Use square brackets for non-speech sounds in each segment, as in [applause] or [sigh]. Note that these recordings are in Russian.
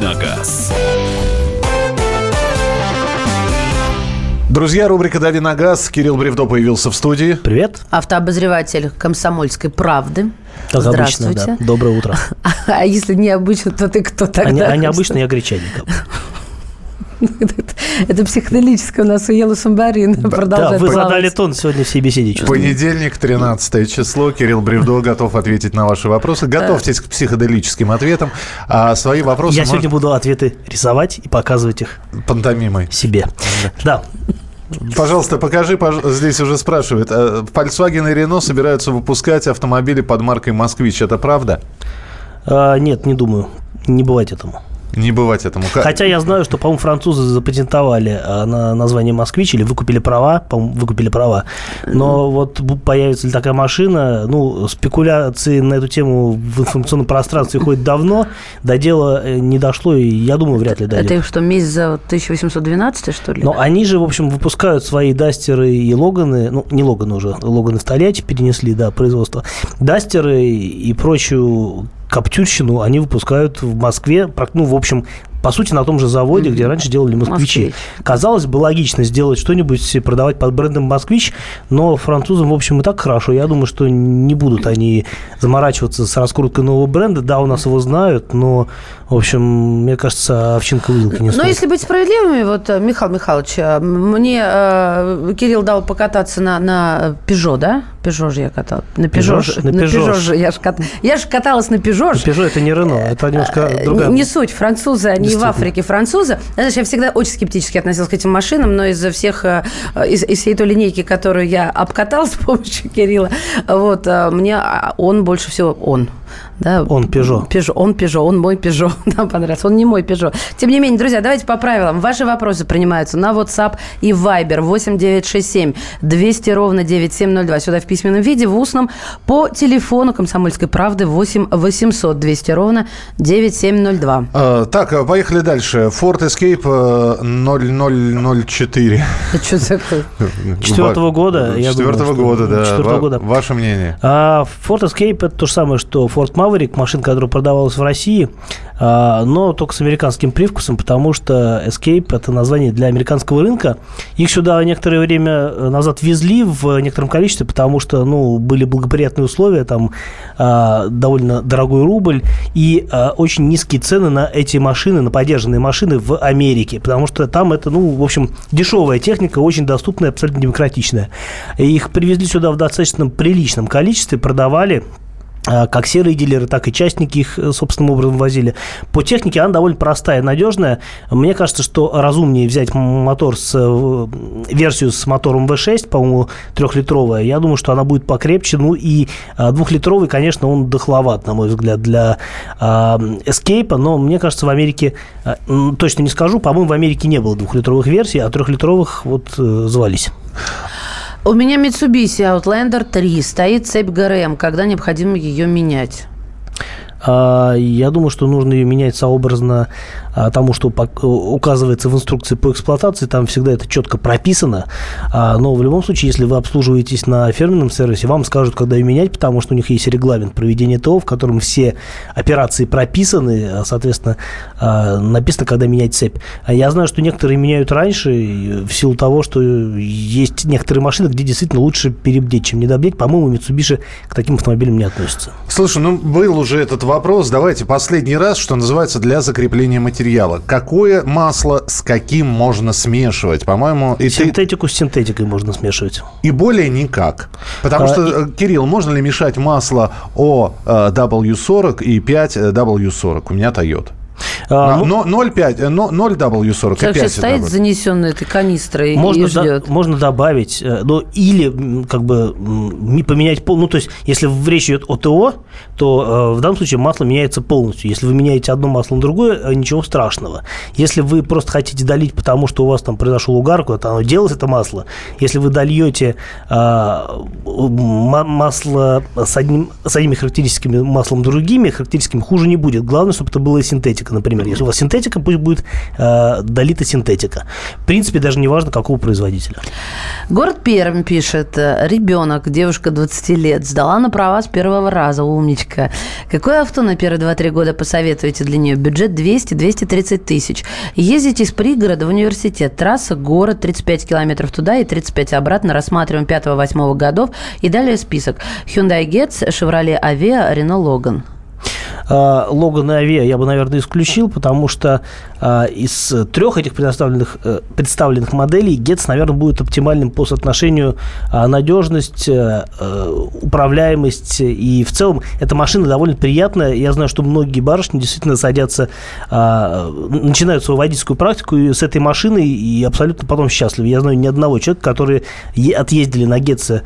на газ». Друзья, рубрика «Дави на газ». Кирилл Бревдо появился в студии. Привет. Автообозреватель «Комсомольской правды». Как Здравствуйте. обычно, да. Доброе утро. [laughs] А если необычно, то ты кто тогда? А, не- а необычно я гречанников. [laughs] Это психоделическое у нас у Елу Самбарина Да, вы задали тон сегодня всей беседе. Понедельник, 13 число. Кирилл Бревдо готов ответить на ваши вопросы. Готовьтесь к психоделическим ответам. А свои вопросы Я сегодня буду ответы рисовать и показывать их пантомимой. себе. Да. Пожалуйста, покажи, пож- здесь уже спрашивают. э, Volkswagen и Renault собираются выпускать автомобили под маркой «Москвич». Это правда? А, Нет, не думаю. Не бывает этому. Не бывать этому. Хотя я знаю, что, по-моему, французы запатентовали а, на название «Москвич» или выкупили права, по-моему, выкупили права. Но вот появится ли такая машина, ну, спекуляции на эту тему в информационном пространстве ходят давно, до дела э, не дошло, и я думаю, вряд ли дойдет. Это их что, месяц за 1812, что ли? Но они же, в общем, выпускают свои дастеры и логаны, ну, не логаны уже, логаны в Тольятти перенесли, да, производство. Дастеры и прочую каптюрщину они выпускают в Москве, ну, в общем, по сути, на том же заводе, где раньше делали москвичи. «Москвич». Казалось бы, логично сделать что-нибудь, и продавать под брендом «Москвич», но французам, в общем, и так хорошо. Я думаю, что не будут они заморачиваться с раскруткой нового бренда. Да, у нас его знают, но, в общем, мне кажется, овчинка выделки не Но стоит. если быть справедливыми, вот, э, Михаил Михайлович, э, мне э, Кирилл дал покататься на, на Пежо, да? Пежо же я катал. На Пежо, Пежо же- на на Пежо Пежо ж. же я же кат- я же каталась на Пежо. ж. Пежо это не Рено, это немножко Э, другая. Не, суть, французы, они в. Африке французы. Знаешь, я всегда очень скептически относилась к этим машинам, но из-за всех, э, из, из всей той линейки, которую я обкатала с помощью Кирилла, вот, э, мне а, он больше всего, он, да. Он Пежо. Пежо, он Пежо, он мой Пежо, [laughs] нам понравился, он не мой Пежо. Тем не менее, друзья, давайте по правилам. Ваши вопросы принимаются на WhatsApp и Viber 8967 200 ровно 9702. Сюда в письменном виде, в устном, по телефону Комсомольской правды 8 800 200 ровно 9702. Э, Так, э, поехали дальше. Ford Escape э, 0004. Это что такое? [laughs] Четвертого года, Четвертого года, да. четвертого года. Ваше мнение? А Ford Escape это то же самое, что Ford Maverick, машина, которая продавалась в России, а, но только с американским привкусом, потому что Escape это название для американского рынка. Их сюда некоторое время назад везли в некотором количестве, потому что ну, были благоприятные условия, там а, довольно дорогой рубль и а, очень низкие цены на эти машины, на поддержанные машины в Америке, потому что там это, ну, в общем, дешевая техника, очень доступная, абсолютно демократичная. Их привезли сюда в достаточно приличном количестве, продавали как серые дилеры, так и частники их э, собственным образом возили. По технике она довольно простая, надежная. Мне кажется, что разумнее взять мотор с э, версию с мотором V6, по-моему, трехлитровая. Я думаю, что она будет покрепче. Ну и а, двухлитровый, конечно, он дохловат, на мой взгляд, для а, Escape. Но мне кажется, в Америке, а, точно не скажу, по-моему, в Америке не было двухлитровых версий, а трехлитровых вот э, звались. У меня Mitsubishi Outlander 3. Стоит цепь ГРМ. Когда необходимо ее менять? А, Я думаю, что нужно ее менять сообразно а, тому, что пок- указывается в инструкции по эксплуатации. Там всегда это четко прописано. А, Но в любом случае, если вы обслуживаетесь на фирменном сервисе, вам скажут, когда ее менять, потому что у них есть регламент проведения ТО, в котором все операции прописаны, соответственно, написано, когда менять цепь. Я знаю, что некоторые меняют раньше в силу того, что есть некоторые машины, где действительно лучше перебдеть, чем недобдеть. По-моему, Mitsubishi к таким автомобилям не относится. Слушай, ну был уже этот вопрос. Давайте последний раз, что называется, для закрепления материала. Какое масло с каким можно смешивать? По-моему, и, ты- Синтетику с синтетикой можно смешивать. и более никак. Потому А, что, э, Кирилл, можно ли мешать масло О э, W40 и 5 W40? У меня Toyota. А, ну, но 0,5, э, но 0W40 и Человек 5 сейчас стоит W40. занесенной этой канистрой можно, и до- ждет. можно добавить, э, ну, или как бы ми- поменять пол. Ну, то есть, если в речь идет о ТО, то э, в данном случае масло меняется полностью. Если вы меняете одно масло на другое, э, ничего страшного. Если вы просто хотите долить, потому что у вас там произошел угар, куда-то оно делось, это масло. Если вы дольете а, ма- масло с, одним, с одними характеристиками маслом другими, характеристиками хуже не будет. Главное, чтобы это была синтетика, например. Если у вас синтетика, пусть будет э, долита синтетика. В принципе, даже не важно, какого производителя. Город Пермь пишет. Ребенок, девушка 20 лет, сдала на права с первого раза. Умничка. Какое авто на первые 2-3 года посоветуете для нее? Бюджет 200-230 тысяч. Ездить из пригорода в университет. Трасса, город, 35 километров туда и 35 обратно. Рассматриваем 5-8 годов. И далее список. Hyundai Getz, Chevrolet Avea, Renault Logan. Логан и Авиа я бы, наверное, исключил, потому что а, из трех этих представленных, э, представленных моделей Getz, наверное, будет оптимальным по соотношению а, надежность, э, э, управляемость и в целом эта машина довольно приятная. Я знаю, что многие барышни действительно садятся, а, начинают свою водительскую практику с этой машины и абсолютно потом счастливы. Я знаю ни одного человека, которые отъездили на Гетце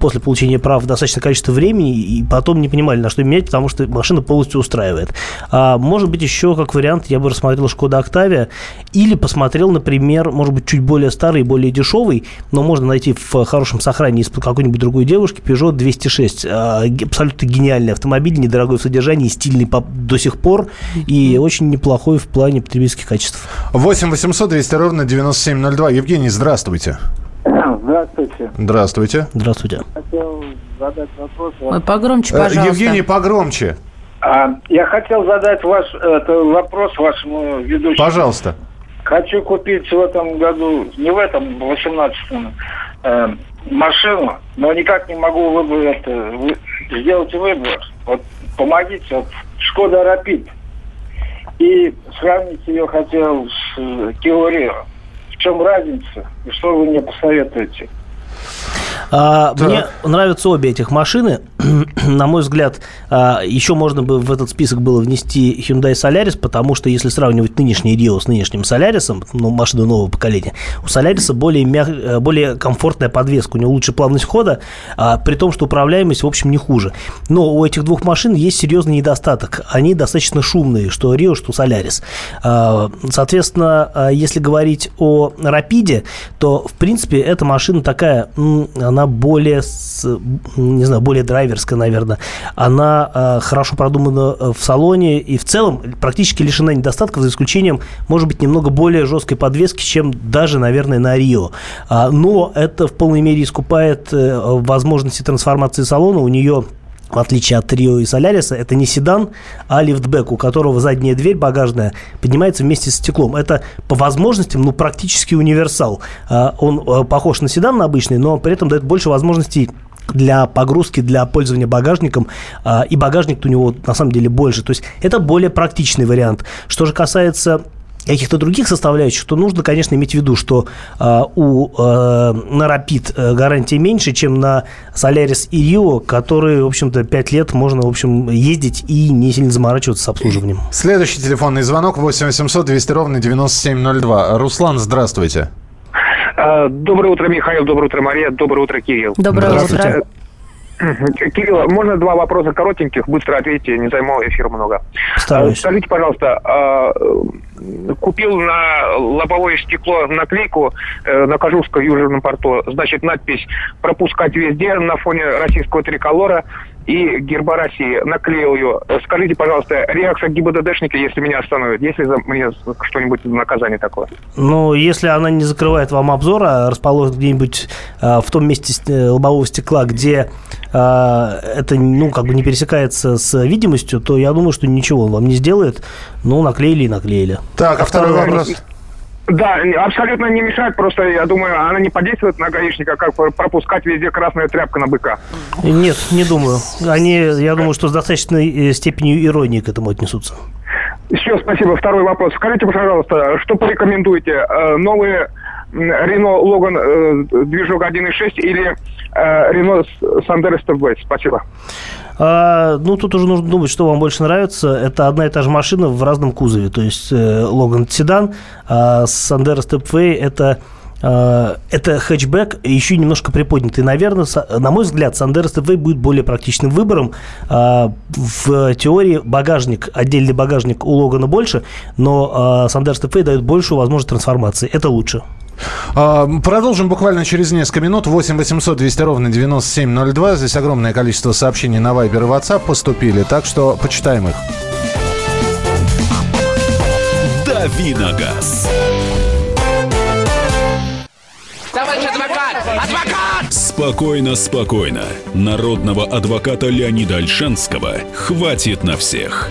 после получения прав достаточное количество времени и потом не понимали, на что менять, потому что машина полностью устраивает. Может быть, еще как вариант я бы рассмотрел Шкода Октавия, или посмотрел, например, может быть, чуть более старый, более дешевый, но можно найти в хорошем сохранении из какой-нибудь другой девушки Peugeot 206. А, абсолютно гениальный автомобиль, недорогой в содержании, стильный до сих пор и очень неплохой в плане потребительских качеств. 8 800 200 ровно 9702. Евгений, здравствуйте. Здравствуйте. Здравствуйте. Здравствуйте. Хотел задать вопрос. Ой, погромче, Э, пожалуйста. Евгений, погромче. А, я хотел задать ваш это, вопрос вашему ведущему. Пожалуйста. Хочу купить в этом году, не в этом, в 18-м, э, машину, но никак не могу выбрать, это, вы, сделать выбор. Вот помогите, вот Шкода Рапид. И сравнить ее хотел с э, Rio. В чем разница? И что вы мне посоветуете? А, мне нравятся обе этих машины. [clears throat] На мой взгляд, а, еще можно бы в этот список было внести Hyundai Solaris, потому что если сравнивать нынешний Rio с нынешним Solaris, ну, машину нового поколения, у Solaris более, мяг... Э, более комфортная подвеска, у него лучше плавность хода, а, при том, что управляемость, в общем, не хуже. Но у этих двух машин есть серьезный недостаток. Они достаточно шумные, что Rio, что Solaris. А, соответственно, а, если говорить о Rapide, то, в принципе, эта машина такая, она более, не знаю, более драйверская, наверное. Она э, хорошо продумана э, в салоне и в целом практически лишена недостатков, за исключением, может быть, немного более жесткой подвески, чем даже, наверное, на Рио. А, но это в полной мере искупает э, возможности трансформации салона. У нее в отличие от Рио и Соляриса, это не седан, а лифтбэк, у которого задняя дверь багажная поднимается вместе с стеклом. Это по возможностям, ну, практически универсал. А, он э, похож на седан на обычный, но при этом дает больше возможностей для погрузки, для пользования багажником, а, и багажник у него на самом деле больше. То есть это более практичный вариант. Что же касается каких-то других составляющих, то нужно, конечно, иметь в виду, что э, у э, на Rapid э, гарантия меньше, чем на Solaris и Rio, которые, в общем-то, 5 лет можно, в общем, ездить и не сильно заморачиваться с обслуживанием. Следующий телефонный звонок 8 800 200 ровно 9702. Руслан, здравствуйте. Доброе утро, Михаил. Доброе утро, Мария. Доброе утро, Кирилл. Доброе утро. Кирилл, можно два вопроса коротеньких? Быстро ответьте, не займу эфир много. Стараюсь. Скажите, пожалуйста, а, купил на лобовое стекло наклейку э, на Кожурском южном порту, значит, надпись «Пропускать везде» на фоне российского триколора и герба России. Наклеил ее. Скажите, пожалуйста, реакция ГИБДДшника, если меня остановят, есть ли за мне что-нибудь наказание такое? Ну, если она не закрывает вам обзор, а расположена где-нибудь а, в том месте э, лобового стекла, где а, это, ну, как бы не пересекается с видимостью, то я думаю, что ничего он вам не сделает. Ну, наклеили и наклеили. Так, а второй вопрос. Да, абсолютно не мешает, просто, я думаю, она не подействует на гаишника, как пропускать везде красная тряпка на быка. Нет, не думаю. Они, я думаю, что с достаточной э, степенью иронии к этому отнесутся. Еще спасибо. Второй вопрос. Скажите, пожалуйста, что порекомендуете? Э, новые Рено Логан э, движок 1.6 или Рено Сандер СТБ? Спасибо. А, ну, тут уже нужно думать, что вам больше нравится. Это одна и та же машина в разном кузове. То есть Логан седан, а Сандеро Степвей это это хэтчбэк, еще немножко приподнятый. Наверное, на мой взгляд, Сандеро Степвей будет более практичным выбором. В теории багажник, отдельный багажник у Логана больше, но Сандеро Степвей дает большую возможность трансформации. Это лучше. Продолжим буквально через несколько минут. 8 800 200 ровно 9702. Здесь огромное количество сообщений на Viber и WhatsApp поступили, так что почитаем их. Давиногаз. Товарищ адвокат! Адвокат! Спокойно, спокойно. Народного адвоката Леонида Альшанского хватит на всех.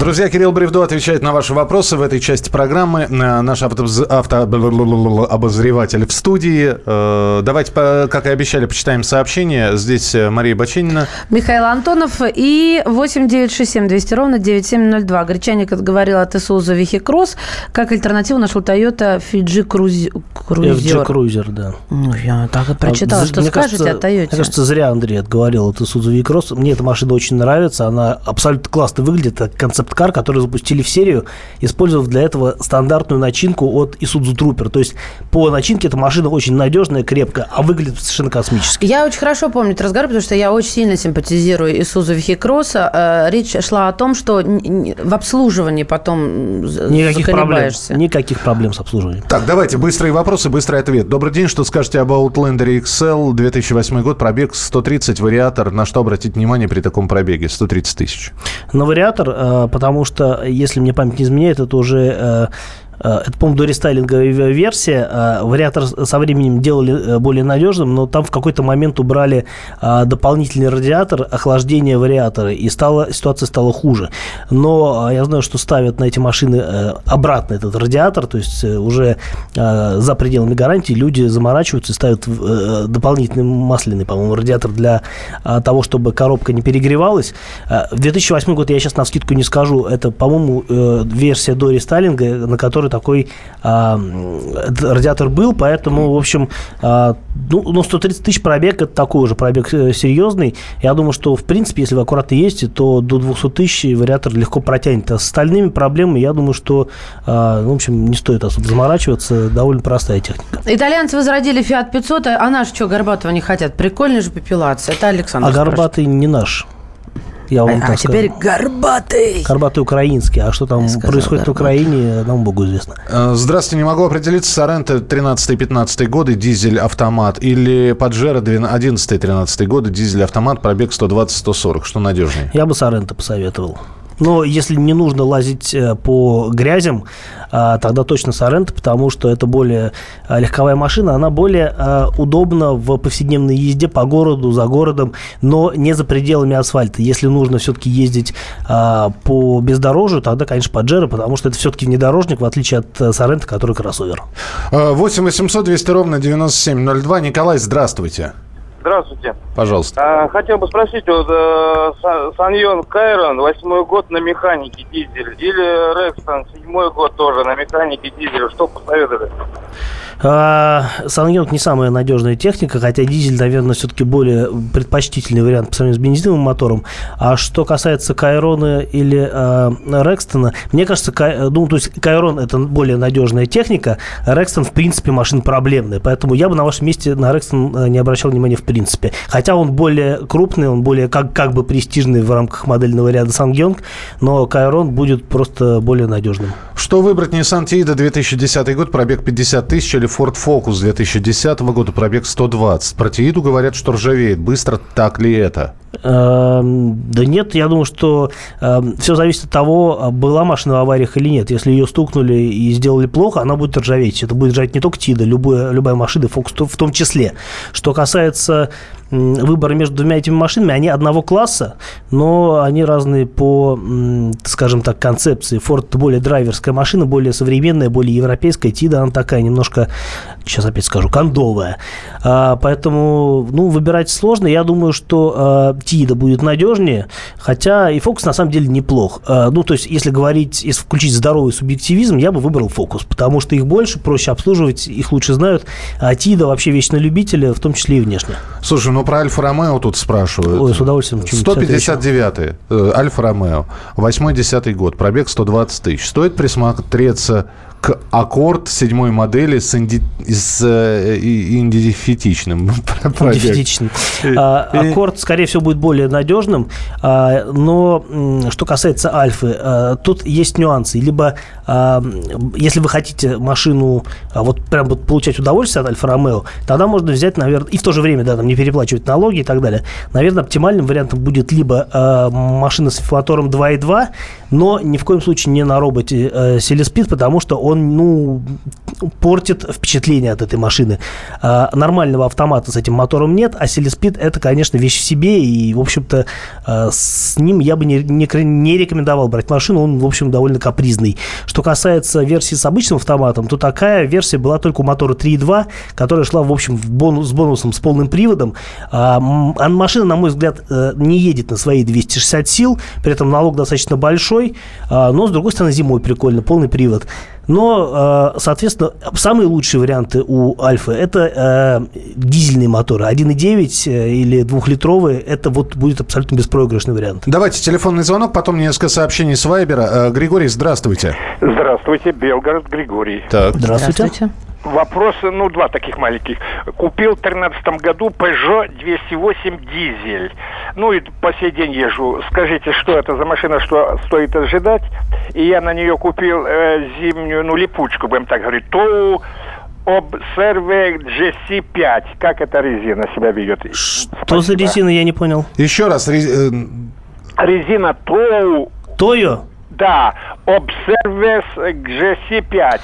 Друзья, Кирилл Бревдо отвечает на ваши вопросы в этой части программы. Э, Наш автообоз- автообозреватель в студии. Э, Давайте, как и обещали, почитаем сообщение. Здесь э, Мария Баченина. Михаил Антонов и 8967 200 ровно 9702. Гречаник говорил от Isuzu Вихикросс. Как альтернативу нашел Toyota FG Cruiser. FG Cruiser, да. Ну, я так и прочитала. А, Что мне скажете кажется, о Мне Toyota? кажется, зря Андрей отговорил от Isuzu V-Cross. Мне эта машина очень нравится. Она абсолютно классно выглядит. Это концепт-кар, который запустили в серию, использовав для этого стандартную начинку от Isuzu Trooper. То есть по начинке эта машина очень надежная, крепкая, а выглядит совершенно космически. Я очень хорошо помню этот разговор, потому что я очень сильно симпатизирую Isuzu Вихикросса. Э, Речь шла о том, что в обслуживании потом з- Никаких проблем. Никаких проблем с обслуживанием. Так, давайте быстрые вопросы, быстрый ответ. Добрый день, что скажете об Outlander XL 2008 год, пробег 130, вариатор. На что обратить внимание при таком пробеге? 130 тысяч. На вариатор, э, потому что, если мне память не изменяет, это уже... э, Это, по-моему, дорестайлинговая ве- версия. Э, Вариатор со временем делали э, более надежным, но там в какой-то момент убрали дополнительный радиатор, охлаждение вариатора, и стала, ситуация стала хуже. Но я знаю, что ставят на эти машины обратно этот радиатор, то есть уже за пределами гарантии люди заморачиваются и ставят дополнительный масляный, по-моему, радиатор для того, чтобы коробка не перегревалась. В 2008 год, я сейчас на скидку не скажу, это, по-моему, версия до на которой такой а, радиатор был, поэтому, в общем, а, ну, ну, 130 тысяч пробег, это такой уже пробег э, серьезный. Я думаю, что, в принципе, если вы аккуратно ездите, то до 200 тысяч вариатор легко протянет. А с остальными проблемами, я думаю, что, а, ну, в общем, не стоит особо заморачиваться, довольно простая техника. Итальянцы возродили Fiat 500, а наши что, Горбатова не хотят? Прикольная же попилация. Это Александр А горбатый не наш. Я вам А, так а теперь. Горбатый. Горбатый украинский. А что там сказал происходит в горбатый. Украине, одному богу известно. Э, Здравствуйте, не могу определиться, Соренто 13-15 годы, дизель-автомат, или Паджеро 11-13 годы, дизель-автомат, пробег 120-140, что надежнее? Я бы Соренто посоветовал. Но если не нужно лазить э, по грязям, а, тогда точно Соренто, потому что это более а, легковая машина, она более удобна в повседневной езде по городу, за городом, но не за пределами асфальта. Если нужно все-таки ездить по бездорожью, тогда, конечно, Паджеро, потому что это все-таки внедорожник, в отличие от э, Соренто, который кроссовер. Э, 8 800 200 ровно 9702. Николай, здравствуйте. Здравствуйте. Пожалуйста. А, хотел бы спросить, вот э, Сан- Саньон Кайрон, восьмой год на механике дизель, или Рекстон, седьмой год тоже на механике дизель, что посоветовали? А, Сангеонг не самая надежная техника, хотя дизель, наверное, все-таки более предпочтительный вариант по сравнению с бензиновым мотором. А что касается Кайрона или а, Рекстона, мне кажется, Кай- ну, то есть Кайрон это более надежная техника, а Рекстон, в принципе, машина проблемная. Поэтому я бы на вашем месте на Рекстон э, не обращал внимания в принципе. Хотя он более крупный, он более как, как бы престижный в рамках модельного ряда Сангеонг, но Кайрон будет просто более надежным. Что выбрать Nissan Tiida 2010 год, пробег 50 тысяч, или Ford Focus 2010 года, пробег 120? Про Тииду говорят, что ржавеет. Быстро так ли это? Эм, Да нет, я думаю, что все зависит от того, а была машина в авариях или нет. Если ее стукнули и сделали плохо, она будет ржаветь. Это будет ржаветь не только Тида, любая, любая машина, Фокус в том числе. Что касается м, выбора между двумя этими машинами, они одного класса, но они разные по, скажем так, концепции. Ford более драйверская машина, более современная, более европейская. Тида, она такая немножко, сейчас опять скажу, кондовая. А, Поэтому, ну, выбирать сложно. Я думаю, что а, Тида будет надежнее, хотя и Фокус на самом деле неплох. А, Ну, то есть, если говорить, если включить здоровый субъективизм, я бы выбрал Фокус, потому что их больше, проще обслуживать, их лучше знают. А Тида вообще вечно любителя, в том числе и внешне. Слушай, ну про Альфа Ромео тут спрашивают. Ой, с удовольствием. что-нибудь 159-й. э, Альфа Ромео. 8-10 год. Пробег 120 тысяч. Стоит присмотреться к аккорд седьмой модели с, инди, с э, индифетичным. [laughs] Дефицитичным. А, Аккорд, скорее всего, будет более надежным. А, Но что касается Альфы, а, тут есть нюансы. Либо, а, если вы хотите машину а, вот прям вот получать удовольствие от Альфа Ромео, тогда можно взять, наверное, и в то же время, да, там не переплачивать налоги и так далее. Наверное, оптимальным вариантом будет либо а, машина с мотором 2.2, но ни в коем случае не на роботе э, Селеспид, потому что он, ну, портит впечатление от этой машины. А, нормального автомата с этим мотором нет, а Селеспид это, конечно, вещь в себе, и, в общем-то, а, с ним я бы не, не, не рекомендовал брать машину, он, в общем, довольно капризный. Что касается версии с обычным автоматом, то такая версия была только у мотора 3.2, которая шла, в общем, в бонус, с бонусом, с полным приводом. А, а машина, на мой взгляд, э, не едет на свои 260 сил, при этом налог достаточно большой, а, но, с другой стороны, зимой прикольно, полный привод. Но, э, соответственно, самые лучшие варианты у Альфы – это э, дизельные моторы. 1.9 э, или двухлитровые – это вот будет абсолютно беспроигрышный вариант. Давайте телефонный звонок, потом несколько сообщений с Вайбера. Григорий, здравствуйте. Здравствуйте, Белгород Григорий. Так. Здравствуйте. Вопросы, ну, два таких маленьких. Купил в 2013 году Peugeot 208 дизель. Ну, и по сей день езжу. Скажите, что это за машина, что стоит ожидать? И я на нее купил э, зимнюю, ну, липучку, будем так говорить. То Observe GC5. Как эта резина себя ведет? Что за резина, я не понял. Еще раз. рез- э, Резина Тоу, Тойо? да, Observe GC5.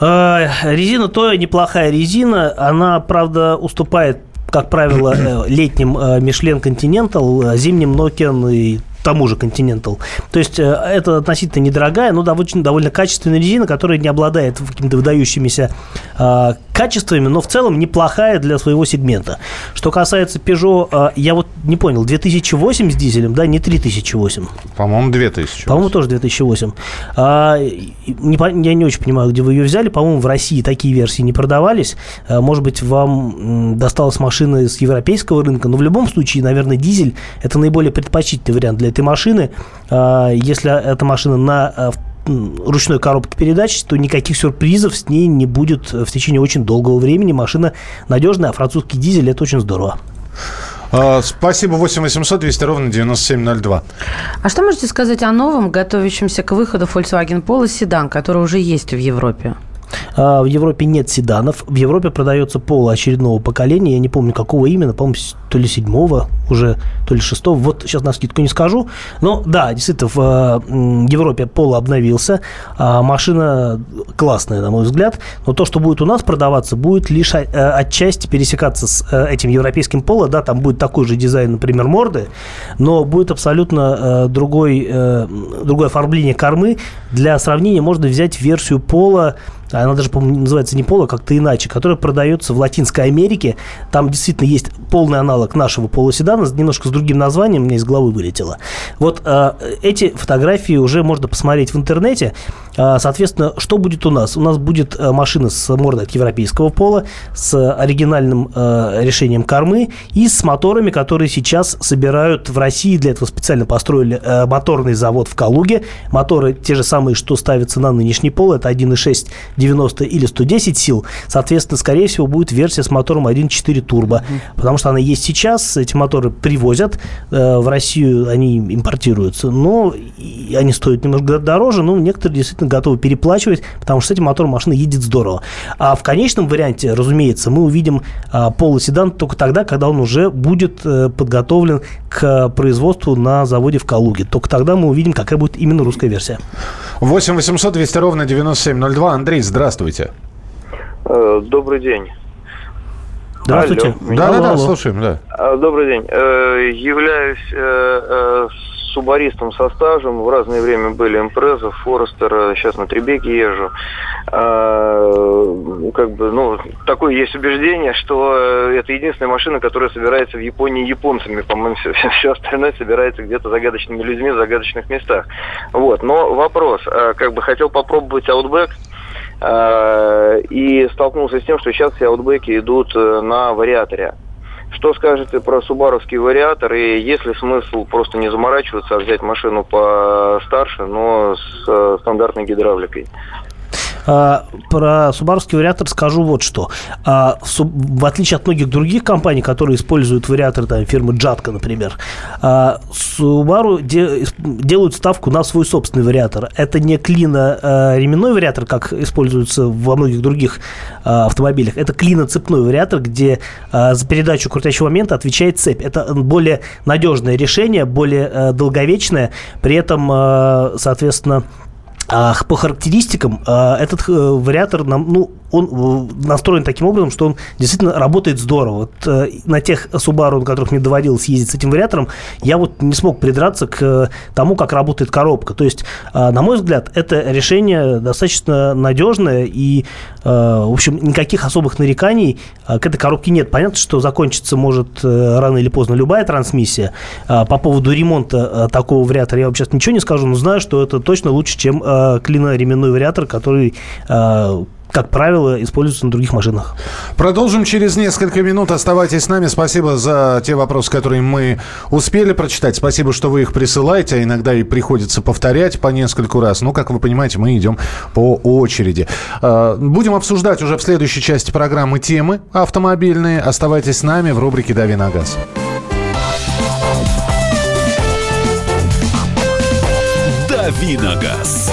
Резина Тойо неплохая резина. Она, правда, уступает, как правило, э, летним э, Michelin Continental, э, зимним Nokian и тому же Continental. То есть это относительно недорогая, но довольно, довольно качественная резина, которая не обладает какими-то выдающимися э, качествами, но в целом неплохая для своего сегмента. Что касается Peugeot, э, я вот не понял, 2008 с дизелем, да, не 3008? По-моему, 2000. По-моему, тоже 2008. А, не я не очень понимаю, где вы ее взяли. По-моему, в России такие версии не продавались. А, Может быть, вам досталась машина с европейского рынка. Но в любом случае, наверное, дизель – это наиболее предпочтительный вариант для этой машины. А, Если эта машина на а, ручной коробке передач, то никаких сюрпризов с ней не будет в течение очень долгого времени. Машина надежная, а французский дизель – это очень здорово. А, Спасибо. 8 800 200 ровно 9702. А что можете сказать о новом, готовящемся к выходу Volkswagen Polo седан, который уже есть в Европе? А, В Европе нет седанов. В Европе продается поло очередного поколения. Я не помню, какого именно. По-моему, то ли седьмого уже, то ли шестого. Вот сейчас на скидку не скажу. Но да, действительно, в м, Европе поло обновился. А, Машина классная, на мой взгляд. Но то, что будет у нас продаваться, будет лишь э, отчасти пересекаться с э, этим европейским поло. Да, там будет такой же дизайн, например, морды, но будет абсолютно э, другой, другое оформление кормы. Для сравнения можно взять версию пола она даже, по-моему, называется не поло, как-то иначе, которая продается в Латинской Америке. Там действительно есть полный аналог нашего полуседана, немножко с другим названием, мне из головы вылетело. Вот э, эти фотографии уже можно посмотреть в интернете. Э, соответственно, что будет у нас? У нас будет э, машина с мордой от европейского пола, с оригинальным э, решением кормы и с моторами, которые сейчас собирают в России. Для этого специально построили э, моторный завод в Калуге. Моторы те же самые, что ставятся на нынешний пол. Это 1.6 90 или 110 сил. Соответственно, скорее всего, будет версия с мотором 1.4 турбо. Потому что она есть сейчас. Эти моторы привозят. э, в Россию они импортируются. Но они стоят немного дороже. Но некоторые действительно готовы переплачивать, потому что с этим мотором машина едет здорово. А в конечном варианте, разумеется, мы увидим а, полуседан только тогда, когда он уже будет э, подготовлен к производству на заводе в Калуге. Только тогда мы увидим, какая будет именно русская версия. 8 800 200 ровно 9702. Андрей, здравствуйте. Э, Добрый день. Здравствуйте. Алло. Да, Алло, да, да, слушаем, да. А, Добрый день. Э, Являюсь э, э, субаристом со стажем. В разное время были импреза, Форестер, сейчас на Требеке езжу. А, Как бы, ну, такое есть убеждение, что э, это единственная машина, которая собирается в Японии японцами. По-моему, все, все остальное собирается где-то загадочными людьми в загадочных местах. Вот. Но вопрос. э, Как бы хотел попробовать. Э, и столкнулся с тем, что сейчас все аутбеки идут э, на вариаторе. Что скажете про субаровский вариатор и есть ли смысл просто не заморачиваться, а взять машину постарше, но с э, стандартной гидравликой? А, про субаровский вариатор скажу вот что. А, в, отличие от многих других компаний, которые используют вариаторы там, фирмы Джатка, например, а, Subaru де- делают ставку на свой собственный вариатор. Это не клино-ременной вариатор, как используется во многих других автомобилях. Это клино-цепной вариатор, где за передачу крутящего момента отвечает цепь. Это более надежное решение, более долговечное. При этом, соответственно, по характеристикам а, этот э, вариатор нам, ну, он настроен таким образом, что он действительно работает здорово. Вот э, на тех Subaru, на которых мне доводилось ездить с этим вариатором, я вот не смог придраться к тому, как работает коробка. То есть, э, на мой взгляд, это решение достаточно надежное и, э, в общем, никаких особых нареканий к этой коробке нет. Понятно, что закончиться может рано или поздно любая трансмиссия. По поводу ремонта такого вариатора я вам сейчас ничего не скажу, но знаю, что это точно лучше, чем клиноременной вариатор, который как правило, используются на других машинах. Продолжим через несколько минут. Оставайтесь с нами. Спасибо за те вопросы, которые мы успели прочитать. Спасибо, что вы их присылаете, а иногда и приходится повторять по нескольку раз. Ну, как вы понимаете, мы идем по очереди. Э, Будем обсуждать уже в следующей части программы темы автомобильные. Оставайтесь с нами в рубрике «Дави на газ». Давиногаз.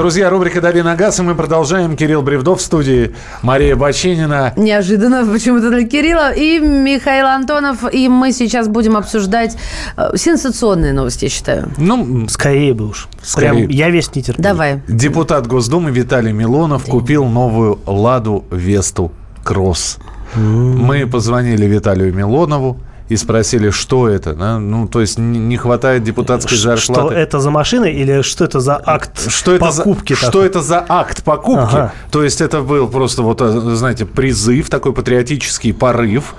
Друзья, рубрика «Дави на газ», и мы продолжаем. Кирилл Бревдов в студии, Мария Бочинина. Неожиданно почему-то для Кирилла и Михаил Антонов. И мы сейчас будем обсуждать э, сенсационные новости, я считаю. Ну, Скорее бы уж. Скорее. Прям я весь нетерпеливый. Давай. депутат Госдумы Виталий Милонов купил новую «Ладу Весту Кросс». Мы позвонили Виталию Милонову и спросили, что это. да? Ну, то есть не хватает депутатской Ш- зарплаты. Что это за машина или что это за акт Что это, за, покупки? что это за акт покупки? Ага. То есть это был просто вот, э, знаете, призыв, такой патриотический порыв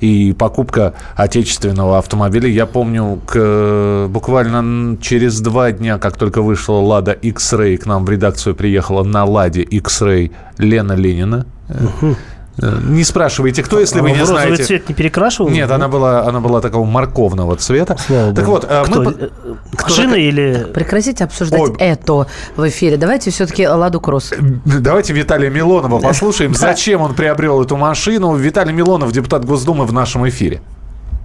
и покупка отечественного автомобиля. Я помню, к, буквально через два дня, как только вышла Лада X-Ray, к нам в редакцию приехала на Ладе X-Ray Лена Ленина. Э, Не спрашивайте, кто, если вы А не в розовый знаете. цвет не перекрашивал? Нет, она была, она была такого морковного цвета. Слава так богу. вот, э, Кто? мы... Э, кто Машина такая- или... Прекратите обсуждать Ой. это в эфире. Давайте все-таки Ладу Кросс. Давайте Виталия Милонова послушаем, зачем он приобрел эту машину. Виталий Милонов, депутат Госдумы, в нашем эфире.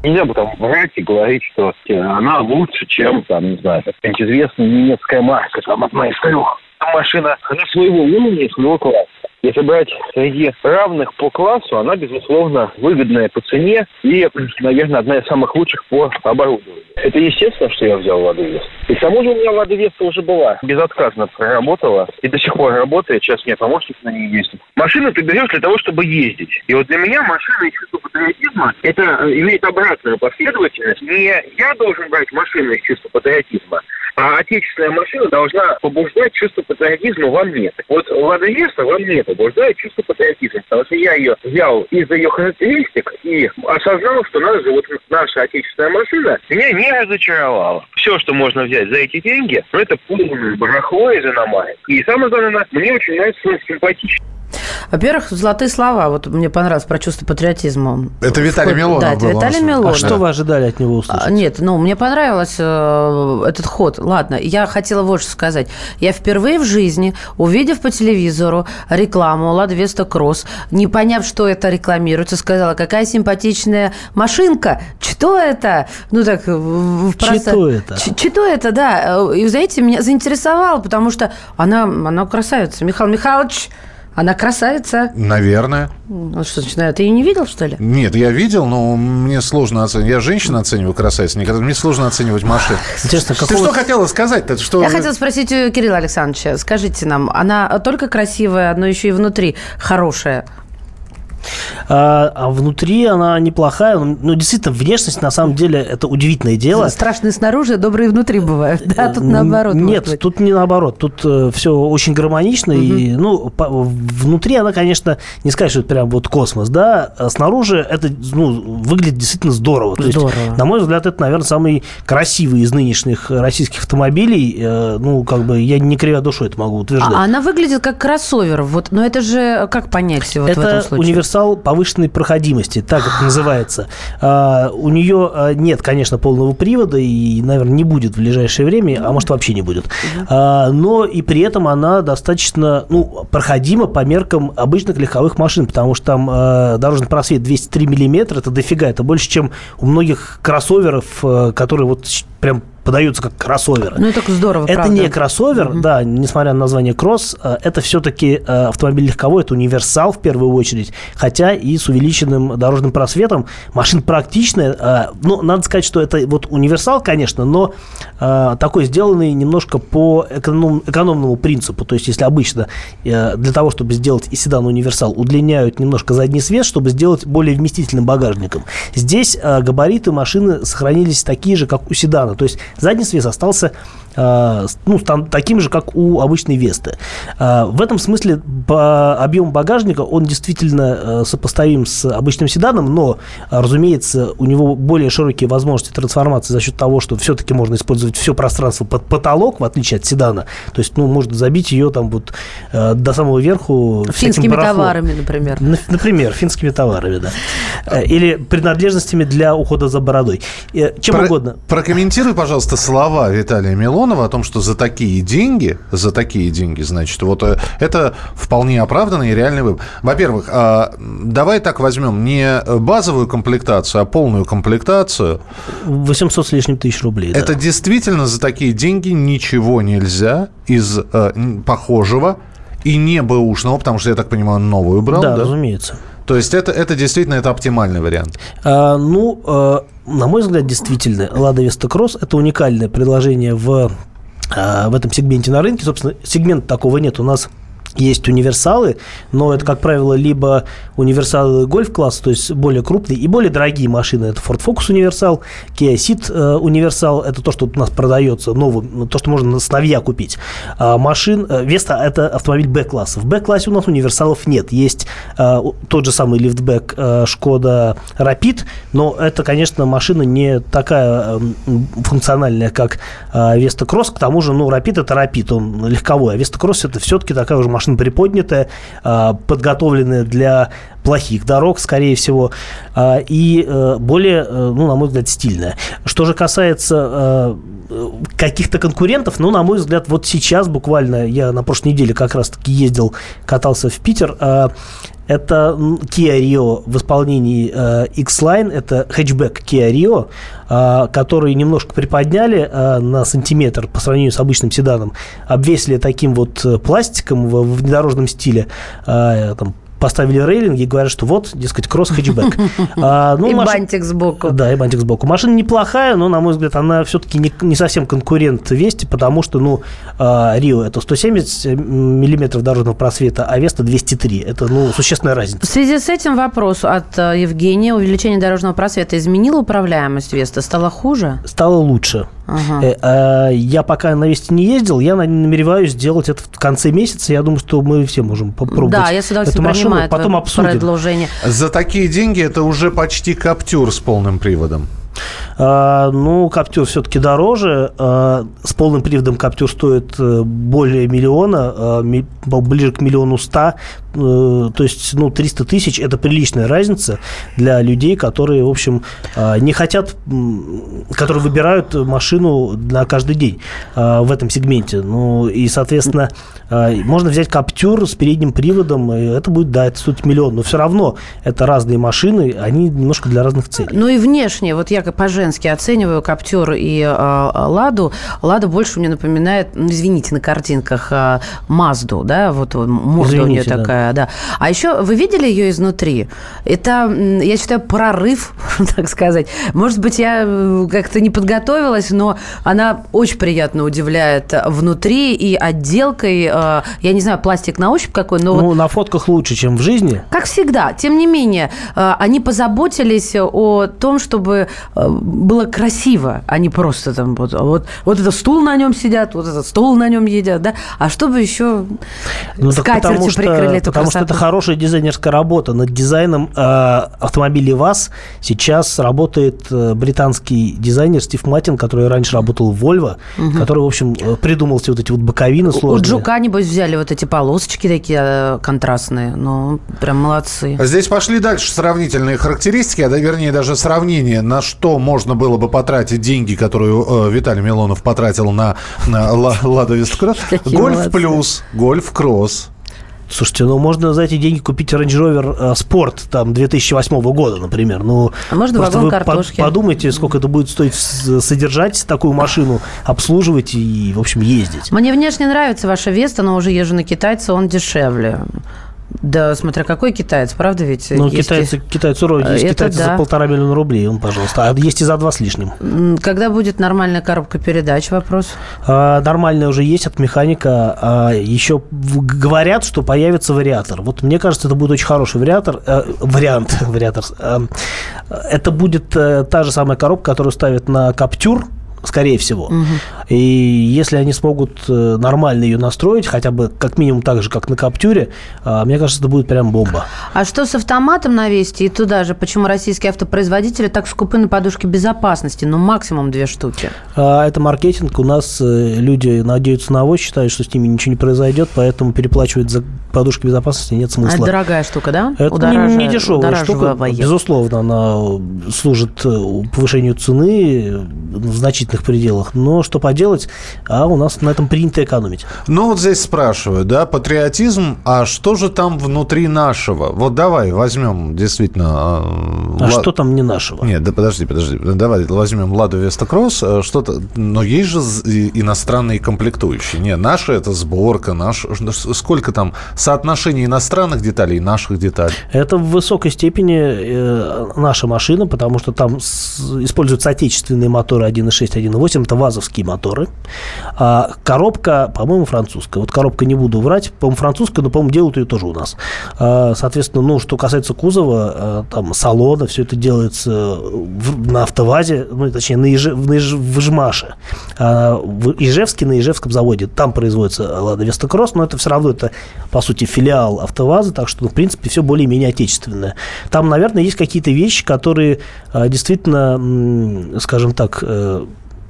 Нельзя потом врать и говорить, что э, она лучше, чем, там, не знаю, какая-нибудь известная немецкая марка, там, одна из трех. Машина, она своего уровня своего класса. Если брать среди равных по классу, она, безусловно, выгодная по цене и, наверное, одна из самых лучших по оборудованию. Это естественно, что я взял Ладу Весту. И к тому же у меня Лада Веста уже была. Безотказно проработала и до сих пор работает. Сейчас у меня помощник на ней ездит. Машину ты берешь для того, чтобы ездить. И вот для меня машина и чувство патриотизма, это э, имеет обратную последовательность. Не я должен брать машину из чувства патриотизма, а отечественная машина должна побуждать чувство патриотизма во мне. Вот Лада Веста во мне побуждает чувство патриотизма, потому что я ее взял из-за ее характеристик и осознал, что наша, вот, наша отечественная машина меня не разочаровала. Все, что можно взять за эти деньги, ну, это полное барахло из иномарок. И самое главное, мне очень нравится симпатично. Во-первых, золотые слова. Вот мне понравилось про чувство патриотизма. Это Виталий Милонов Да, это был, Виталий он- Милонов. А что вы ожидали от него услышать? А, Нет, ну, мне понравился э, этот ход. Ладно, я хотела вот что сказать. Я впервые в жизни, увидев по телевизору рекламу «Лада Веста Кросс», не поняв, что это рекламируется, сказала, какая симпатичная машинка. Что это? Ну, так, просто- Чито это? Ч- Чито это, да. Э, И, знаете, меня заинтересовало, потому что она, она красавица. Михаил Михайлович, Она красавица. Наверное. Ну, что значит, ты ее не видел, что ли? Нет, я видел, но мне сложно оценивать. Я женщин оцениваю красавиц, мне, мне сложно оценивать машин. [laughs] Интересно, Ты какого... что хотела сказать-то? Что... Я хотела спросить у Кирилла Александровича. Скажите нам, она только красивая, но еще и внутри хорошая? А, а внутри она неплохая. Ну, действительно, внешность, на самом деле, это удивительное дело. Страшные снаружи, добрые внутри бывают. Да, тут наоборот. Нет, тут не наоборот. Тут э, все очень гармонично. И, ну, по- внутри она, конечно, не сказать, что это прям вот космос, да. А снаружи это, ну, выглядит действительно здорово. То есть, Здорово. на мой взгляд, это, наверное, самый красивый из нынешних российских автомобилей. Э, ну, как бы, я не кривя душой это могу утверждать. А она выглядит как кроссовер. Вот, но это же как понять вот в этом это случае? Универсал повышенной проходимости, так это называется. А, у нее а, нет, конечно, полного привода и, наверное, не будет в ближайшее время, а может вообще не будет. А, но и при этом она достаточно ну, проходима по меркам обычных легковых машин, потому что там дорожный просвет 203 миллиметра, это дофига, это больше, чем у многих кроссоверов, которые вот прям подаются как кроссоверы. Ну, это здорово, Это правда. не кроссовер, да, несмотря на название кросс, э, это все-таки э, автомобиль легковой, это универсал в первую очередь, хотя и с увеличенным дорожным просветом. Машина практичная, э, ну, надо сказать, что это вот универсал, конечно, но такой сделанный немножко по эконом- экономному принципу, то есть если обычно э, для того, чтобы сделать из седана универсал, удлиняют немножко задний свет, чтобы сделать более вместительным багажником. Здесь габариты машины сохранились такие же, как у седана, то есть задний свес остался ну, стан- таким же, как у обычной Весты. Э, В этом смысле по объему багажника он действительно э, сопоставим с обычным седаном, но, э, разумеется, у него более широкие возможности трансформации за счет того, что все-таки можно использовать все пространство под потолок, в отличие от седана. То есть, ну, можно забить ее там вот э, до самого верху Финскими товарами, например. Например, финскими товарами, да. Э, Или принадлежностями для ухода за бородой. Чем Про- угодно. Прокомментируй, пожалуйста, слова Виталия Милонова о том, что за такие деньги, за такие деньги, значит, вот э, это вполне оправданный и реальный выбор. Во-первых, а, давай так возьмем не базовую комплектацию, а полную комплектацию. 800 с лишним тысяч рублей. да. Это действительно за такие деньги ничего нельзя из э, похожего и не бэушного, потому что, я так понимаю, он новую брал, да, да? разумеется. То есть это, это действительно это оптимальный вариант. А, ну, э, на мой взгляд, действительно, Лада Веста Кросс – это уникальное предложение в, а, в этом сегменте на рынке. Собственно, сегмента такого нет. У нас есть универсалы, но это, как правило, либо универсалы гольф-класса, то есть более крупные и более дорогие машины. Это Ford Focus универсал, Kia Ceed э, универсал, это то, что у нас продается новым, ну, то, что можно с новья купить. А машин, э, Веста – это автомобиль Б-класса. В Б-классе у нас универсалов нет. Есть э, тот же самый лифтбэк э, Шкода Rapid, но это, конечно, машина не такая м, функциональная, как э, Веста Кросс. К тому же, ну, Rapid – это Rapid, он легковой, а Веста Кросс – это все-таки такая уже машина приподнятая, э, подготовленная для плохих дорог, скорее всего, а, и э, более, э, ну, на мой взгляд, стильная. Что же касается э, каких-то конкурентов, ну, на мой взгляд, вот сейчас буквально, я на прошлой неделе как раз-таки ездил, катался в Питер, э, это Kia Rio в исполнении э, X-Line, это хэтчбэк Kia Rio, э, который немножко приподняли э, на сантиметр по сравнению с обычным седаном, обвесили таким вот э, пластиком в, в внедорожном стиле, э, там, поставили рейлинги и говорят, что вот, дескать, кросс-хэтчбэк. [laughs] А, ну, И маш- бантик сбоку. Да, и бантик сбоку. Машина неплохая, но, на мой взгляд, она все-таки не, не совсем конкурент Вести, потому что, ну, а, Рио это 170 миллиметров дорожного просвета, а Веста 203. Это, ну, существенная В разница. связи с этим вопрос от э, Евгения. Увеличение дорожного просвета изменило управляемость Веста? Стало хуже? Стало лучше. Ага. Э, а, Я пока на Весте не ездил, я на- намереваюсь сделать это в конце месяца. Я думаю, что мы все можем попробовать Да, я с удовольствием эту машину, принимаю потом обсудим. предложение. За такие деньги это уже почти Каптюр с полным приводом. А, ну, Каптюр все-таки дороже. А, с полным приводом Каптюр стоит э, более миллиона, а, ближе к миллиону ста. Э, То есть, ну, 300 тысяч – это приличная разница для людей, которые, в общем, не хотят, которые выбирают машину на каждый день в этом сегменте. Ну, и, соответственно, можно взять Каптюр с передним приводом, и это будет, да, это стоит миллион. Но все равно это разные машины, они немножко для разных целей. Ну и внешне, вот я как по-женски по-женски оцениваю Каптюр и э, Ладу. Лада больше мне напоминает, ну, извините, на картинках э, Мазду, да, вот морда Извините, у нее да. такая, да. А еще вы видели ее изнутри? Это, я считаю, прорыв, [laughs] так сказать. Может быть, я э, как-то не подготовилась, но она очень приятно удивляет внутри и отделкой. Я не знаю, пластик на ощупь какой, но вот Ну, на фотках лучше, чем в жизни. как всегда, тем не менее, они позаботились о том, чтобы было красиво, а не просто там вот, вот, вот этот стул на нем сидят, вот этот стол на нем едят, да, а чтобы еще Ну, так скатерти потому что, прикрыли эту потому что это красоту. хорошая дизайнерская работа. Над дизайном э, автомобилей ВАЗ сейчас работает э, британский дизайнер Стив Маттин, который раньше работал в Volvo, который, в общем, э, придумал все вот эти вот боковины У сложные. Джука, небось, взяли вот эти полосочки такие э, контрастные. Ну, прям молодцы. Здесь пошли дальше сравнительные характеристики, а да, вернее даже сравнение, на что можно было бы потратить деньги, которые э, Виталий Милонов потратил на, на Ла- Лада Весткросс. [laughs] Какие Гольф плюс, Гольф кросс. Слушайте, ну можно за эти деньги купить Range Rover э, Sport там 2008 года, например. Ну, А можно просто вагон вы картошки. подумайте, сколько это будет стоить содержать такую машину, обслуживать и, в общем, ездить. Мне внешне нравится ваша Веста, но уже езжу на китайца, он дешевле. Да, смотря какой китаец, правда ведь? Ну, Есть и- китайцы, китайцы вроде есть Это китайцы да. за полтора миллиона рублей, он, пожалуйста. А есть и за два с лишним. Когда будет нормальная коробка передач, вопрос? А, нормальная уже есть от механика. А, еще говорят, что появится вариатор. Вот мне кажется, это будет очень хороший вариатор. э, вариант, [laughs] вариатор. Э, это будет э, та же самая коробка, которую ставят на Каптюр, скорее всего. И если они смогут э, нормально ее настроить, хотя бы как минимум так же, как на Каптюре, а, мне кажется, это будет прям бомба. А что с автоматом на Весте и туда же? Почему российские автопроизводители так скупы на подушки безопасности? Ну, максимум две штуки. А, Это маркетинг. У нас э, люди надеются на авось, считают, что с ними ничего не произойдет, поэтому переплачивать за подушки безопасности нет смысла. это дорогая штука, да? Это Удоража- не, не дешевая штука. Безусловно, она служит э, повышению цены в значительных пределах. Но что поделать, а у нас на этом принято экономить. Ну, вот здесь спрашивают, да, патриотизм, а что же там внутри нашего? Вот давай возьмем действительно... А э, Ла- что там не нашего? Нет, да подожди, подожди. Давай возьмем Ладу Веста Кросс. э, Что-то, но есть же иностранные комплектующие. Не, наши это сборка, наш, сколько там соотношение иностранных деталей и наших деталей. Это в высокой степени э, наша машина, потому что там используются отечественные моторы 1.6, 1.8, это вазовские моторы. А коробка, по-моему, французская. Вот коробка не буду врать, по-моему, французская, но, по-моему, делают ее тоже у нас. А, соответственно, ну, что касается кузова, а, там, салона, все это делается в- на автовазе, ну, точнее, на, Иже- на Иж- в Ижмаше. А, в Ижевске, на Ижевском заводе, там производится Лада Веста Кросс, но это все равно, это, по сути, филиал автоваза, так что, ну, в принципе, все более-менее отечественное. Там, наверное, есть какие-то вещи, которые а, действительно, скажем так, э,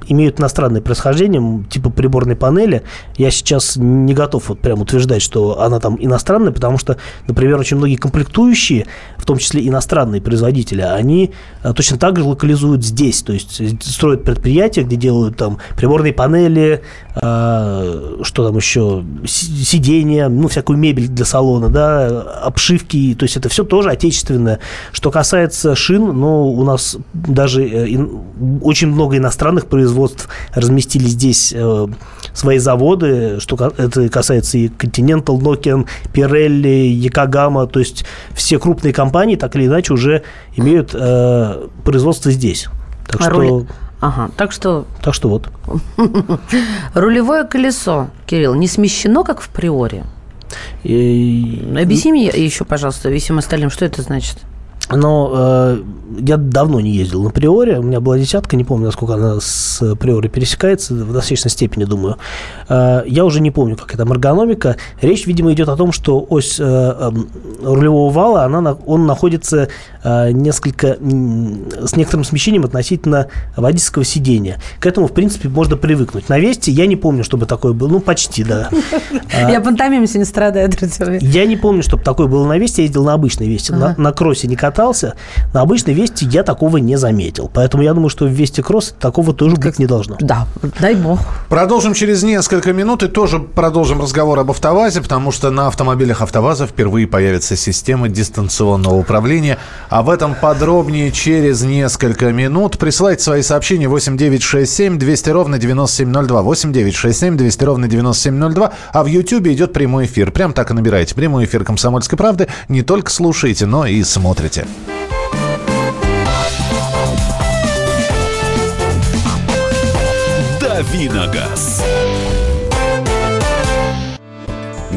имеют иностранное происхождение, типа приборной панели. Я сейчас не готов вот прям утверждать, что она там иностранная, потому что, например, очень многие комплектующие, в том числе иностранные производители, они а, точно так же локализуют здесь, то есть э, строят предприятия, где делают там приборные панели, а, что там еще, си- сиденья, ну, всякую мебель для салона, да, обшивки, то есть это все тоже отечественное. Что касается шин, ну, у нас даже э, очень много иностранных производств разместили здесь э, свои заводы, что это касается и Continental, Nokian, Pirelli, Yokohama, то есть все крупные компании так или иначе уже имеют э, производство здесь. Так А что, Ага, так что так что вот. [laughs] рулевое колесо, Кирилл, не смещено, как в приоре? И- Объясни мне еще, пожалуйста, и всем остальным, что это значит? Но э, я давно не ездил на Приоре. У меня была десятка, не помню, насколько она с Приорой пересекается, в достаточной степени, думаю. Э, я уже не помню, как это эргономика. Речь, видимо, идет о том, что ось э, эм, рулевого вала, она, на- он находится э, несколько м, с некоторым смещением относительно водительского сидения. К этому, в принципе, можно привыкнуть. На Весте я не помню, чтобы такое было. Ну, почти, да. А, [laughs] Я пантомимой сегодня страдаю, друзья. я не помню, чтобы такое было на Весте. Я ездил на обычной Весте. На кроссе не катался. Подписался. На обычной Вести я такого не заметил. Поэтому я думаю, что в Вести Кросс такого тоже быть не должно. Да, дай бог. Продолжим через несколько минут и тоже продолжим разговор об АвтоВАЗе, потому что на автомобилях АвтоВАЗа впервые появится система дистанционного управления. Об этом подробнее через несколько минут. Присылайте свои сообщения 8967 200 ровно 9702. 8967 200 ровно 9702. А в YouTube идет прямой эфир. Прям так и набирайте. Прямой эфир «Комсомольской правды». Не только слушайте, но и смотрите. Давиногаз.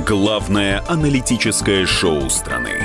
Главное аналитическое шоу страны.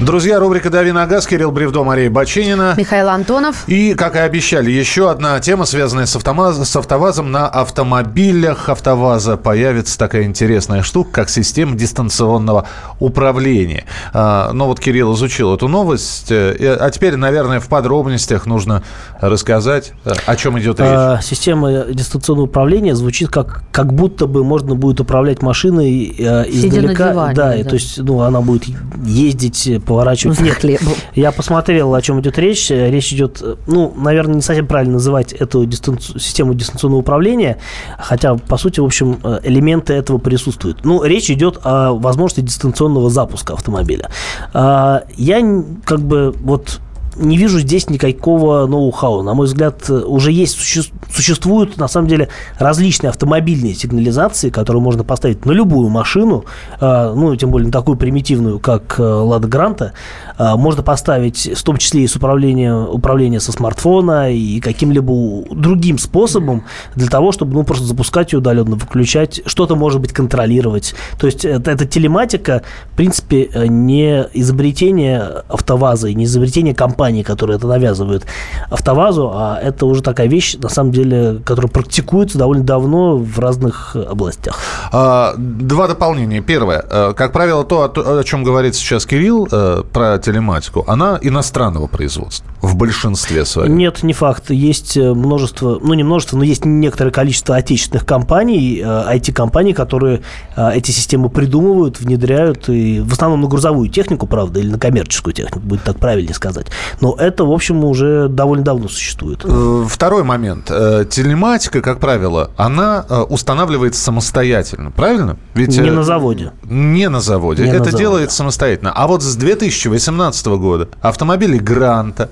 Друзья, рубрика «Дави на газ», Кирилл Бревдо, Мария Баченина. Михаил Антонов. И, как и обещали, еще одна тема, связанная с, автомаз... с автовазом. На автомобилях автоваза появится такая интересная штука, как система дистанционного управления. А, ну вот Кирилл изучил эту новость. Э, а теперь, наверное, в подробностях нужно рассказать, э, о чем идет речь. А, система дистанционного управления звучит как, как будто бы можно будет управлять машиной э, издалека. на диване, да, да. То есть ну, она будет ездить, поворачивать. За Нет, хлебом. я посмотрел, о чем идет речь. Э, Речь идет, э, ну, наверное, не совсем правильно называть эту дистанци- систему дистанционного управления, хотя, по сути, в общем, э, элементы этого присутствуют. Ну, речь идет о возможности дистанционного запуска автомобиля. А, Я как бы вот не вижу здесь никакого ноу-хау. На мой взгляд, э, уже есть, суще- существуют, на самом деле, различные автомобильные сигнализации, которые можно поставить на любую машину, э, ну, тем более на такую примитивную, как э, Лада Гранта. Можно поставить, в том числе и с управлением, управление со смартфона и каким-либо другим способом для того, чтобы, ну, просто запускать ее удаленно, выключать, что-то, может быть, контролировать. То есть это, эта телематика, в принципе, не изобретение АвтоВАЗа и не изобретение компаний, которые это навязывают АвтоВАЗу, а это уже такая вещь, на самом деле, которая практикуется довольно давно в разных областях. А, Два дополнения. Первое. Э, Как правило, то, о чем говорит сейчас Кирилл э, про телематику, она иностранного производства в большинстве своем. Нет, не факт. Есть э, множество, ну не множество, но есть некоторое количество отечественных компаний, IT-компаний, которые эти системы придумывают, внедряют, и в основном на грузовую технику, правда, или на коммерческую технику, будет так правильнее сказать. Но это, в общем, уже довольно давно существует. Э, Второй момент. Э, Телематика, как правило, она э, устанавливается самостоятельно, правильно? Ведь, Не на заводе. Не на заводе. Не на Это заводе. делается самостоятельно. А вот с 2018 года автомобили Гранта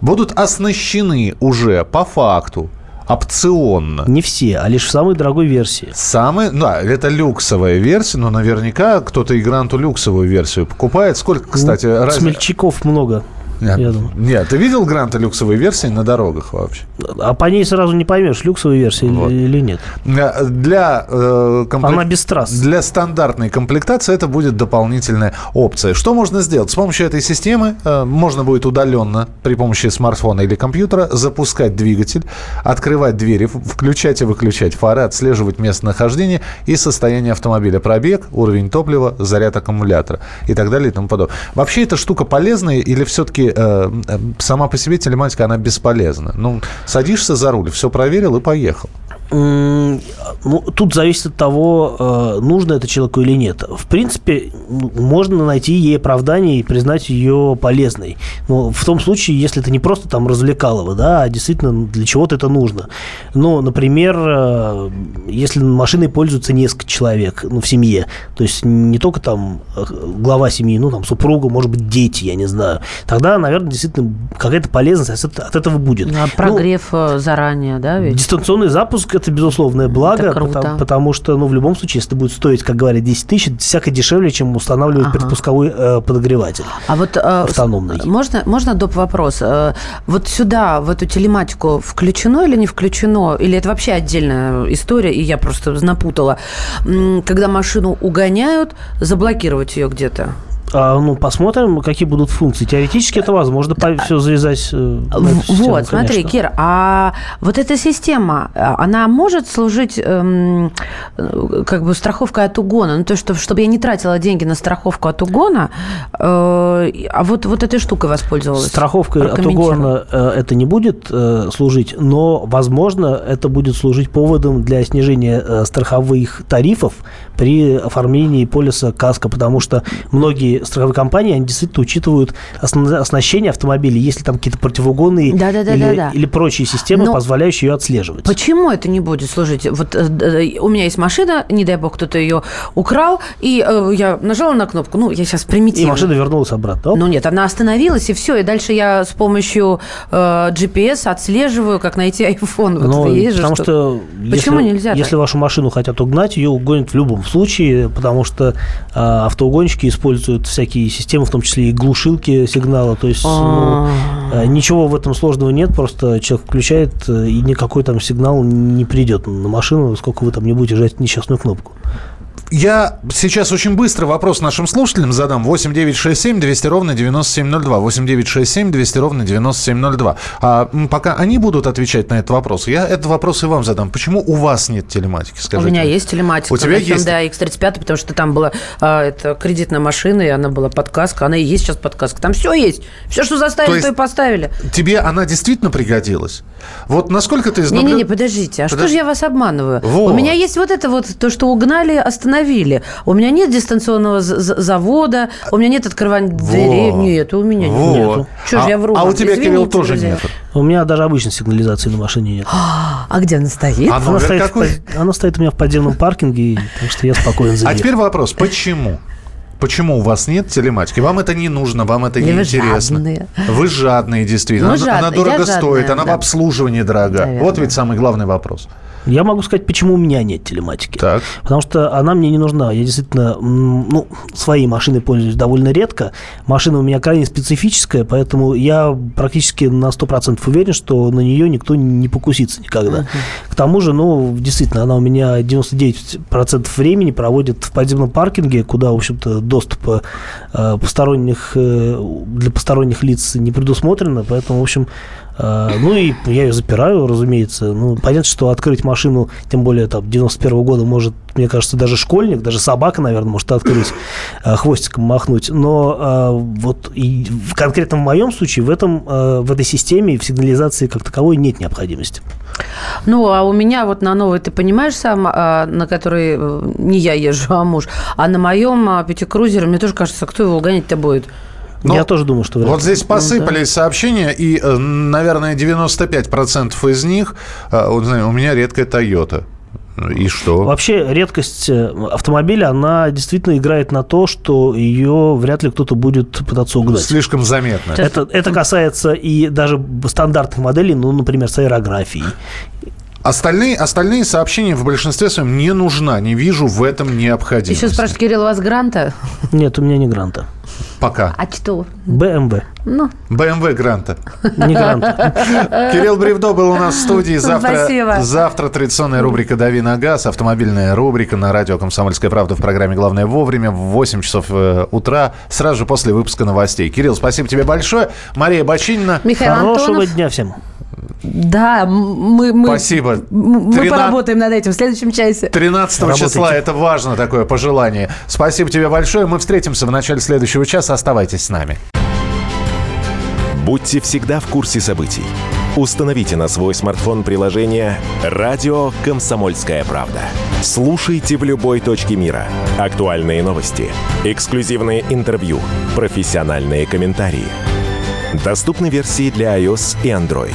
будут оснащены уже по факту опционно. Не все, а лишь в самой дорогой версии. Самый, да, это люксовая версия, но наверняка кто-то и Гранту люксовую версию покупает. Сколько, кстати, Ну, раз- Смельчаков много. Нет, я думаю. нет, ты видел Гранта люксовой версии на дорогах вообще? А по ней сразу не поймешь, люксовая версия или- Вот. или нет. Для, э, комплек- Она без трасс. Для стандартной комплектации это будет дополнительная опция. Что можно сделать? С помощью этой системы э, можно будет удаленно при помощи смартфона или компьютера запускать двигатель, открывать двери, включать и выключать фары, отслеживать местонахождение и состояние автомобиля, пробег, уровень топлива, заряд аккумулятора и так далее и тому подобное. Вообще эта штука полезная или все-таки сама по себе телематика, она бесполезна? Ну, садишься за руль, все проверил и поехал. Ну, тут зависит от того, э, нужно это человеку или нет. В принципе, ну, можно найти ей оправдание и признать ее полезной. Но в том случае, если это не просто там развлекалово, да, а действительно для чего-то это нужно. Но, например, э, если машиной пользуются несколько человек ну, в семье, то есть не только там э, глава семьи, ну, там супруга, может быть, дети, я не знаю, тогда, наверное, действительно какая-то полезность от этого будет. А Ну, Прогрев э, заранее, да, ведь? Дистанционный запуск это безусловное благо, Это потому, потому что, ну, в любом случае, если это будет стоить, как говорят, 10 тысяч, это всяко дешевле, чем устанавливать Ага. предпусковой э, подогреватель. А вот э, Автономный. Можно, можно доп. вопрос? Э, Вот сюда, в эту телематику включено или не включено? Или это вообще отдельная история, и я просто напутала? Когда машину угоняют, заблокировать ее где-то? А, ну, посмотрим, какие будут функции. Теоретически это возможно все завязать э, на В- эту систему, вот, смотри, конечно. Кир, а вот эта система, а, она может служить эм, э, как бы страховкой от угона? Ну, то, что, чтобы я не тратила деньги на страховку от угона, э, а вот, вот этой штукой воспользовалась? Страховкой от угона э, это не будет э, служить, но, возможно, это будет служить поводом для снижения э, страховых тарифов при оформлении полиса КАСКО, потому что многие страховые компании, они действительно учитывают осна- оснащение автомобиля, если там какие-то противоугонные Да-да-да-да-да. или, или прочие системы, Но- позволяющие ее отслеживать. Почему это не будет служить? Вот э, э, у меня есть машина, не дай бог кто-то ее украл, и э, я нажала на кнопку, ну, я сейчас И примитивно. машина вернулась обратно. Оп. Ну нет, она остановилась, и все. И дальше я с помощью э, GPS отслеживаю, как найти iPhone. Вот Ну, есть же потому что- что Почему если, нельзя-то? Если вашу машину хотят угнать, ее угонят в любом случае, потому что а, автоугонщики используют всякие системы, в том числе и глушилки сигнала. То есть ну, А. э, ничего в этом сложного нет, просто человек включает, э, и никакой там сигнал не придет на машину, сколько вы там не будете жать несчастную кнопку. Я сейчас очень быстро вопрос нашим слушателям задам. 8 9 6 7 200 ровно 9702. 8 9 6 7 200 ровно 9702. А пока они будут отвечать на этот вопрос, я этот вопрос и вам задам. Почему у вас нет телематики? Скажите. У меня есть телематика. У тебя есть? Hyundai X35, потому что там была а, это кредитная машина, и она была подказка. Она и есть сейчас подказка. Там все есть. Все, что заставили, То то, и поставили. Тебе она действительно пригодилась? Вот насколько ты Не-не-не, подождите, а что Подож- же я вас обманываю? Вот. У меня есть вот это вот, то, что угнали, остановили. У меня нет дистанционного завода, у меня нет открывания дверей. Вот. Нет, у меня Вот. нет. Что ж А- я вру? а у тебя, Кирилл, Извините, тоже друзья. нет. У меня даже обычной сигнализации на машине нет. А где она стоит? А Она стоит, какой? она стоит у меня в подземном паркинге, так что я спокоен за А ней. теперь вопрос. Почему? Почему у вас нет телематики? Вам это не нужно, вам это Или не вы интересно. жадные. Вы жадные, действительно. Мы она, она жадные, дорого я стоит, жадная, она да. в обслуживании дорога. Наверное. Вот ведь самый главный вопрос. Я могу сказать, почему у меня нет телематики. Так. Потому что она мне не нужна. Я действительно, ну, своей машиной пользуюсь довольно редко. Машина у меня крайне специфическая, поэтому я практически на 100% уверен, что на нее никто не покусится никогда. К тому же, ну, действительно, она у меня 99% времени проводит в подземном паркинге, куда, в общем-то, доступа э, посторонних, э, для посторонних лиц не предусмотрено, поэтому, в общем, ну и я ее запираю, разумеется. Ну, понятно, что открыть машину, тем более там 91 года, может, мне кажется, даже школьник, даже собака, наверное, может открыть, э, хвостиком махнуть. Но э, вот и в конкретном моем случае в, этом, э, в этой системе, в сигнализации как таковой нет необходимости. Ну, а у меня вот на новой, ты понимаешь сам, а, на которой э, не я езжу, а муж, а на моем а, пятикрузере, мне тоже кажется, кто его угонять-то будет? Но я тоже думаю, что... Вот здесь посыпались сообщения, и, э, наверное, 95% из них, э, вот, знаю, у меня редкая Toyota. И что? Вообще редкость э, автомобиля, она действительно играет на то, что ее вряд ли кто-то будет пытаться угнать. Слишком заметно. Это, это касается и даже стандартных моделей, ну, например, с аэрографией. Остальные, остальные сообщения в большинстве своем не нужна. Не вижу в этом необходимости. Еще спрашивают, Кирилл, у вас гранта? Нет, у меня не гранта. Пока. А что? BMW. Ну, BMW Гранта. Не гранта. [laughs] Кирилл Бревдо был у нас в студии. Завтра, Спасибо. завтра традиционная рубрика «Дави на газ», автомобильная рубрика на радио «Комсомольская правда» в программе «Главное вовремя» в 8 часов э, утра, сразу же после выпуска новостей. Кирилл, спасибо тебе большое. Мария Бочинина. Михаил Хорошего Антонов. дня всем. Да, мы, мы, Спасибо. мы Трина- поработаем над этим в следующем часе. 13 Работайте. числа. Это важно такое пожелание. Спасибо тебе большое. Мы встретимся в начале следующего часа. Оставайтесь с нами. Будьте всегда в курсе событий. Установите на свой смартфон приложение «Радио Комсомольская правда». Слушайте в любой точке мира. Актуальные новости, эксклюзивные интервью, профессиональные комментарии. Доступны версии для iOS и Android.